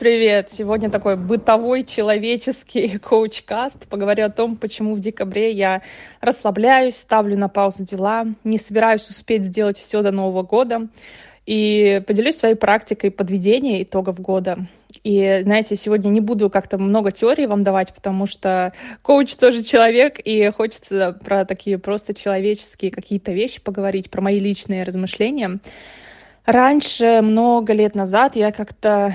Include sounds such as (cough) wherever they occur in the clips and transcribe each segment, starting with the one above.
Привет! Сегодня такой бытовой человеческий (laughs) коуч-каст. Поговорю о том, почему в декабре я расслабляюсь, ставлю на паузу дела, не собираюсь успеть сделать все до Нового года. И поделюсь своей практикой подведения итогов года. И, знаете, сегодня не буду как-то много теории вам давать, потому что коуч тоже человек, и хочется про такие просто человеческие какие-то вещи поговорить, про мои личные размышления. Раньше, много лет назад, я как-то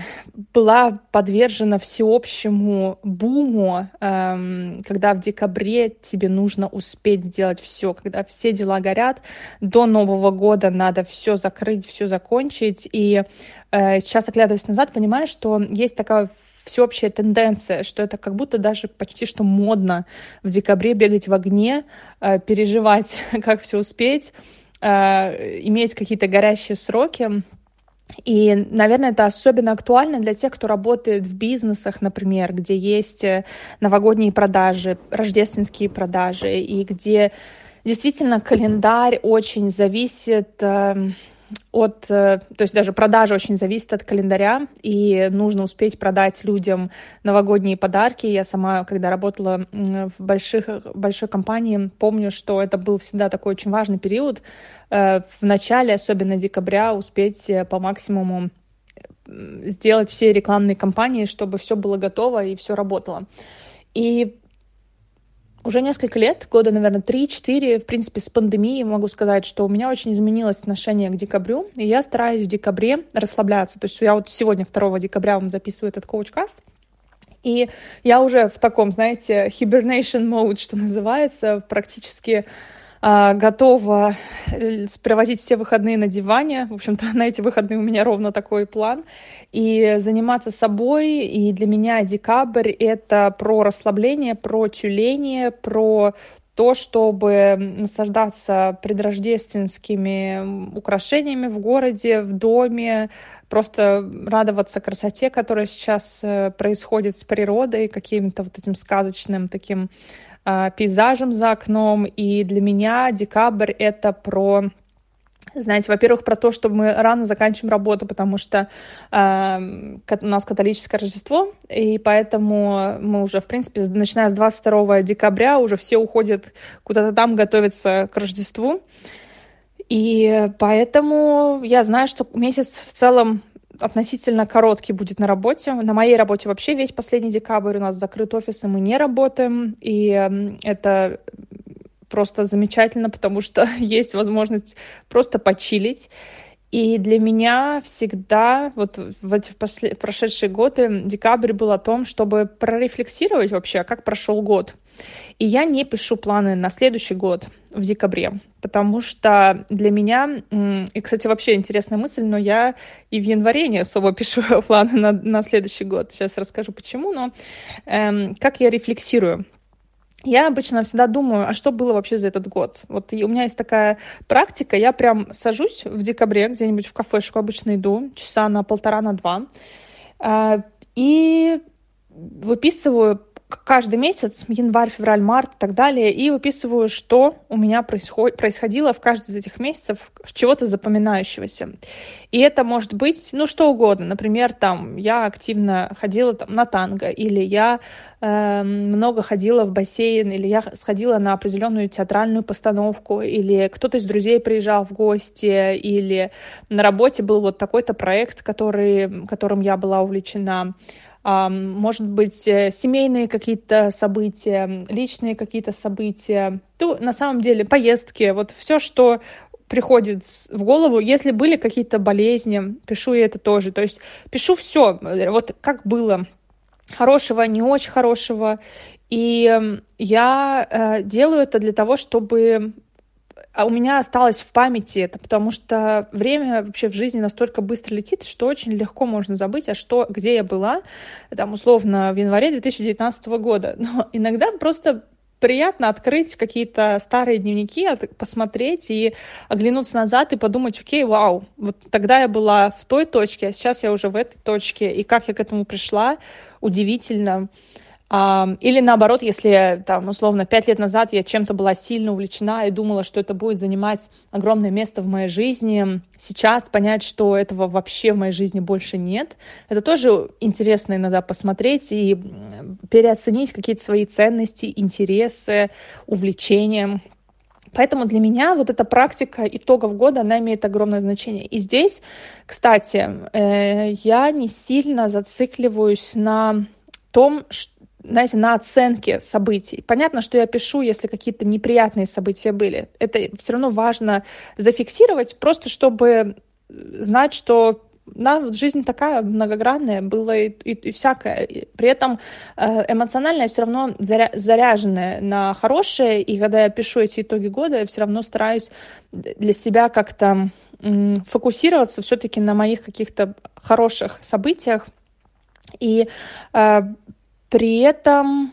была подвержена всеобщему буму, эм, когда в декабре тебе нужно успеть сделать все, когда все дела горят, до Нового года надо все закрыть, все закончить. И э, сейчас, оглядываясь назад, понимаю, что есть такая всеобщая тенденция, что это как будто даже почти что модно в декабре бегать в огне, э, переживать, (laughs) как все успеть э, иметь какие-то горящие сроки. И, наверное, это особенно актуально для тех, кто работает в бизнесах, например, где есть э, новогодние продажи, рождественские продажи, и где действительно календарь очень зависит э, от, э, то есть даже продажа очень зависит от календаря, и нужно успеть продать людям новогодние подарки. Я сама, когда работала в больших, большой компании, помню, что это был всегда такой очень важный период. Э, в начале, особенно декабря, успеть э, по максимуму сделать все рекламные кампании, чтобы все было готово и все работало. И уже несколько лет, года, наверное, 3-4, в принципе, с пандемией могу сказать, что у меня очень изменилось отношение к декабрю, и я стараюсь в декабре расслабляться. То есть я вот сегодня, 2 декабря, вам записываю этот коуч-каст, и я уже в таком, знаете, hibernation mode, что называется, практически готова э, проводить все выходные на диване. В общем-то, (laughs) на эти выходные у меня ровно такой план. И заниматься собой. И для меня декабрь — это про расслабление, про тюление, про то, чтобы наслаждаться предрождественскими украшениями в городе, в доме, просто радоваться красоте, которая сейчас э, происходит с природой, каким-то вот этим сказочным таким а, пейзажем за окном. И для меня декабрь — это про знаете, во-первых, про то, что мы рано заканчиваем работу, потому что э, у нас католическое Рождество, и поэтому мы уже, в принципе, начиная с 22 декабря уже все уходят куда-то там готовиться к Рождеству. И поэтому я знаю, что месяц в целом относительно короткий будет на работе. На моей работе вообще весь последний декабрь у нас закрыт офис, и мы не работаем. И это просто замечательно, (laughs) потому что (laughs) есть возможность просто почилить. И для меня всегда, вот в эти после, прошедшие годы, декабрь был о том, чтобы прорефлексировать вообще, как прошел год. И я не пишу планы на следующий год в декабре, потому что для меня, и, кстати, вообще интересная мысль, но я и в январе не особо (laughs) пишу планы на, на следующий год. Сейчас расскажу почему, но эм, как я рефлексирую. Я обычно всегда думаю, а что было вообще за этот год? Вот у меня есть такая практика, я прям сажусь в декабре где-нибудь в кафешку, обычно иду, часа на полтора, на два, э, и выписываю каждый месяц, январь, февраль, март и так далее, и выписываю, что у меня происход... происходило в каждый из этих месяцев, чего-то запоминающегося. И это может быть, ну, что угодно. Например, там, я активно ходила там, на танго, или я э, много ходила в бассейн, или я сходила на определенную театральную постановку, или кто-то из друзей приезжал в гости, или на работе был вот такой-то проект, который, которым я была увлечена может быть, э, семейные какие-то события, личные какие-то события, то на самом деле поездки, вот все, что приходит в голову, если были какие-то болезни, пишу я это тоже, то есть пишу все, вот как было, хорошего, не очень хорошего, и я э, делаю это для того, чтобы у меня осталось в памяти это, потому что время вообще в жизни настолько быстро летит, что очень легко можно забыть, а что, где я была, там, условно, в январе 2019 года. Но иногда просто приятно открыть какие-то старые дневники, посмотреть и оглянуться назад и подумать, окей, вау, вот тогда я была в той точке, а сейчас я уже в этой точке, и как я к этому пришла, удивительно. Или наоборот, если там, условно, пять лет назад я чем-то была сильно увлечена и думала, что это будет занимать огромное место в моей жизни, сейчас понять, что этого вообще в моей жизни больше нет, это тоже интересно иногда посмотреть и переоценить какие-то свои ценности, интересы, увлечения. Поэтому для меня вот эта практика итогов года, она имеет огромное значение. И здесь, кстати, э, я не сильно зацикливаюсь на том, что знаете, на оценке событий. Понятно, что я пишу, если какие-то неприятные события были. Это все равно важно зафиксировать, просто чтобы знать, что да, жизнь такая многогранная, было и, и, и всякое. При этом э, эмоционально я все равно заря, заряженная на хорошее, и когда я пишу эти итоги года, я все равно стараюсь для себя как-то фокусироваться все-таки на моих каких-то хороших событиях. И э, при этом,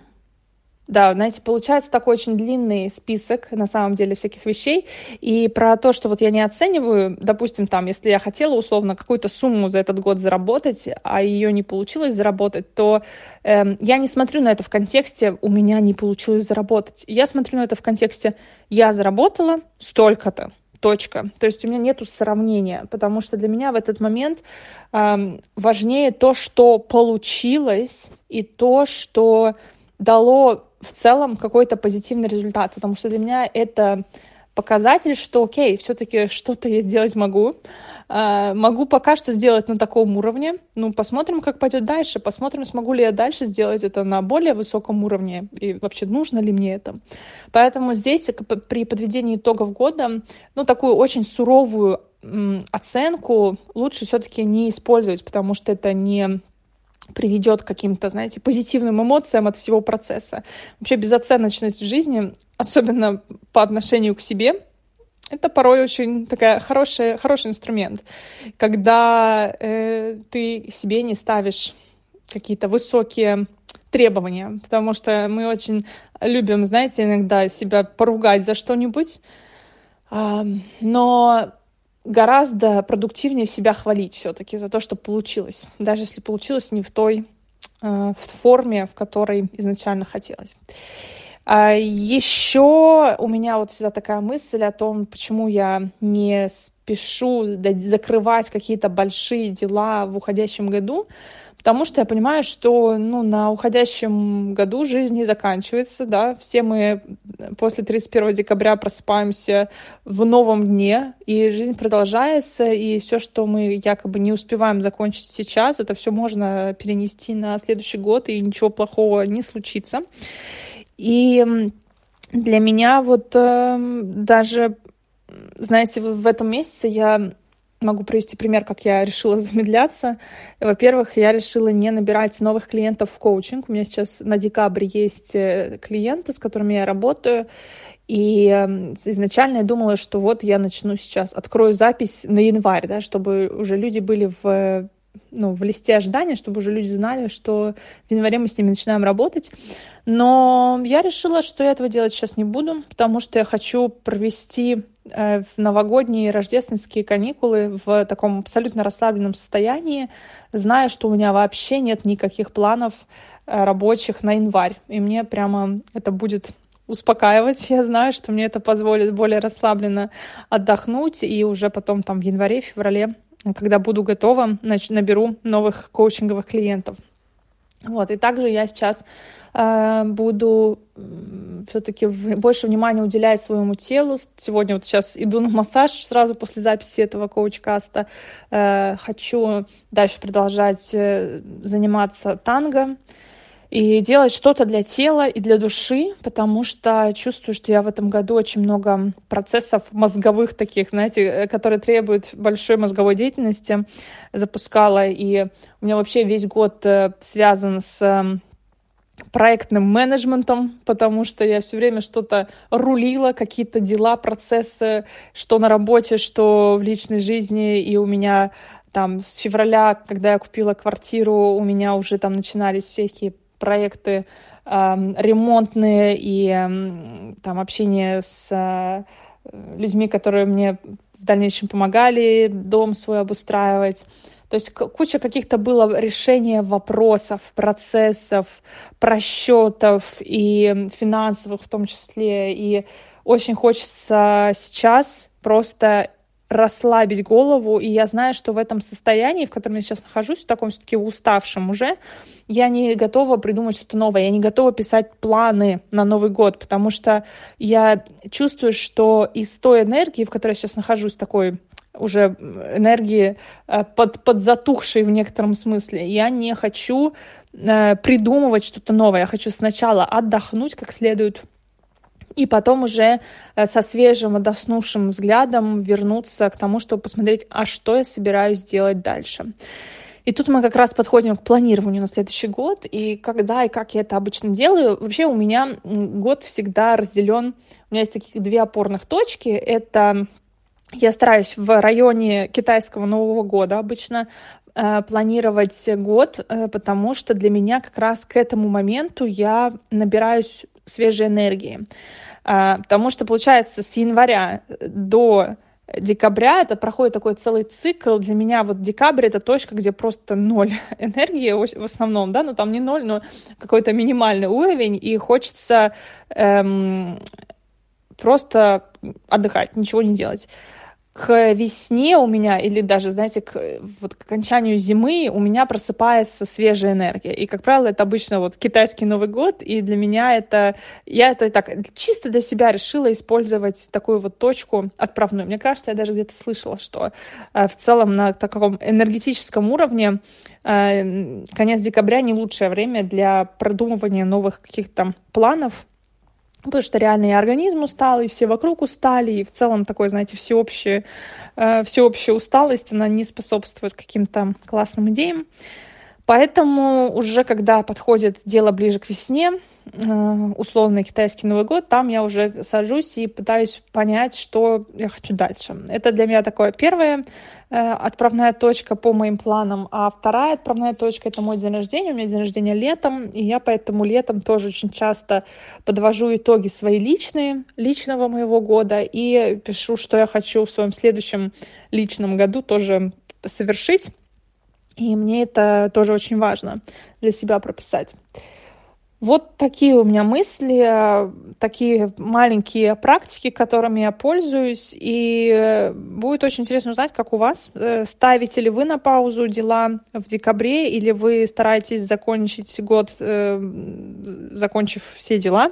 да, знаете, получается такой очень длинный список, на самом деле, всяких вещей. И про то, что вот я не оцениваю, допустим, там, если я хотела условно какую-то сумму за этот год заработать, а ее не получилось заработать, то э, я не смотрю на это в контексте «у меня не получилось заработать». Я смотрю на это в контексте «я заработала столько-то» точка. То есть у меня нет сравнения, потому что для меня в этот момент э, важнее то, что получилось, и то, что дало в целом какой-то позитивный результат, потому что для меня это показатель, что окей, все-таки что-то я сделать могу, могу пока что сделать на таком уровне. Ну, посмотрим, как пойдет дальше. Посмотрим, смогу ли я дальше сделать это на более высоком уровне. И вообще, нужно ли мне это. Поэтому здесь при подведении итогов года, ну, такую очень суровую оценку лучше все-таки не использовать, потому что это не приведет к каким-то, знаете, позитивным эмоциям от всего процесса. Вообще безоценочность в жизни, особенно по отношению к себе, это порой очень такая хорошая, хороший инструмент, когда э, ты себе не ставишь какие-то высокие требования, потому что мы очень любим, знаете, иногда себя поругать за что-нибудь, э, но гораздо продуктивнее себя хвалить все-таки за то, что получилось, даже если получилось не в той э, в форме, в которой изначально хотелось. А еще у меня вот всегда такая мысль о том, почему я не спешу закрывать какие-то большие дела в уходящем году, потому что я понимаю, что ну, на уходящем году жизнь не заканчивается, да, все мы после 31 декабря просыпаемся в новом дне, и жизнь продолжается, и все, что мы якобы не успеваем закончить сейчас, это все можно перенести на следующий год, и ничего плохого не случится. И для меня вот э, даже, знаете, в этом месяце я могу привести пример, как я решила (laughs) замедляться. Во-первых, я решила не набирать новых клиентов в коучинг. У меня сейчас на декабрь есть э, клиенты, с которыми я работаю. И изначально я думала, что вот я начну сейчас, открою запись на январь, да, чтобы уже люди были в ну, в листе ожидания, чтобы уже люди знали, что в январе мы с ними начинаем работать. Но я решила, что я этого делать сейчас не буду, потому что я хочу провести э, в новогодние рождественские каникулы в таком абсолютно расслабленном состоянии, зная, что у меня вообще нет никаких планов э, рабочих на январь. И мне прямо это будет успокаивать. (laughs) Я знаю, что мне это позволит более расслабленно отдохнуть, и уже потом там в январе-феврале когда буду готова, наберу новых коучинговых клиентов. Вот, и также я сейчас э, буду все-таки больше внимания уделять своему телу. Сегодня вот сейчас иду на массаж сразу после записи этого коуч-каста. Э, хочу дальше продолжать э, заниматься танго и делать что-то для тела и для души, потому что чувствую, что я в этом году очень много процессов мозговых таких, знаете, э, которые требуют большой мозговой деятельности, запускала. И у меня вообще весь год э, связан с проектным менеджментом, потому что я все время что-то рулила, какие-то дела, процессы, что на работе, что в личной жизни, и у меня там с февраля, когда я купила квартиру, у меня уже там начинались всякие проекты э, ремонтные и э, там общение с э, людьми, которые мне в дальнейшем помогали дом свой обустраивать. То есть куча каких-то было решения вопросов, процессов, просчетов и финансовых в том числе. И очень хочется сейчас просто расслабить голову, и я знаю, что в этом состоянии, в котором я сейчас нахожусь, в таком все-таки уставшем уже, я не готова придумать что-то новое, я не готова писать планы на Новый год, потому что я чувствую, что из той энергии, в которой я сейчас нахожусь, такой уже энергии э, под, подзатухшей в некотором смысле, я не хочу э, придумывать что-то новое, я хочу сначала отдохнуть как следует, и потом уже э, со свежим, отдохнувшим взглядом вернуться к тому, чтобы посмотреть, а что я собираюсь делать дальше. И тут мы как раз подходим к планированию на следующий год. И когда и как я это обычно делаю, вообще у меня год всегда разделен. У меня есть таких две опорных точки. Это я стараюсь в районе китайского Нового года обычно э, планировать год, э, потому что для меня как раз к этому моменту я набираюсь свежей энергии. А, потому что, получается, с января до декабря это проходит такой целый цикл. Для меня вот декабрь это точка, где просто ноль (laughs) энергии в основном, да, ну там не ноль, но какой-то минимальный уровень, и хочется эм, просто отдыхать, ничего не делать к весне у меня, или даже, знаете, к, вот, к окончанию зимы у меня просыпается свежая энергия. И, как правило, это обычно вот китайский Новый год, и для меня это... Я это так чисто для себя решила использовать такую вот точку отправную. Мне кажется, я даже где-то слышала, что э, в целом на таком энергетическом уровне э, конец декабря не лучшее время для продумывания новых каких-то планов, потому что реально и организм устал, и все вокруг устали, и в целом такой, знаете, всеобщая, э, всеобщая усталость, она не способствует каким-то классным идеям. Поэтому уже когда подходит дело ближе к весне, условный китайский Новый год, там я уже сажусь и пытаюсь понять, что я хочу дальше. Это для меня такое первое э, отправная точка по моим планам, а вторая отправная точка — это мой день рождения. У меня день рождения летом, и я поэтому летом тоже очень часто подвожу итоги свои личные, личного моего года, и пишу, что я хочу в своем следующем личном году тоже совершить. И мне это тоже очень важно для себя прописать. Вот такие у меня мысли, э, такие маленькие практики, которыми я пользуюсь. И э, будет очень интересно узнать, как у вас. Э, ставите ли вы на паузу дела в декабре, или вы стараетесь закончить год, закончив все дела.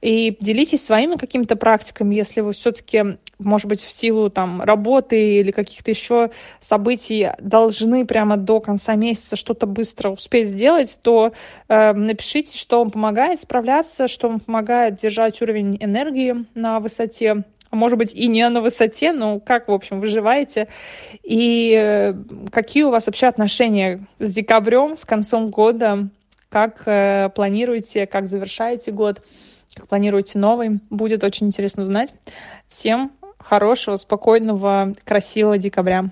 И делитесь своими какими-то практиками, если вы все-таки, может быть, в силу там работы или каких-то еще событий должны прямо до конца месяца что-то быстро успеть сделать, то э, напишите, что вам помогает справляться, что вам помогает держать уровень энергии на высоте, а может быть и не на высоте, но как, в общем, выживаете, и э, какие у вас вообще отношения с декабрем, с концом года, как э, планируете, как завершаете год, как планируете новый, будет очень интересно узнать. Всем хорошего, спокойного, красивого декабря.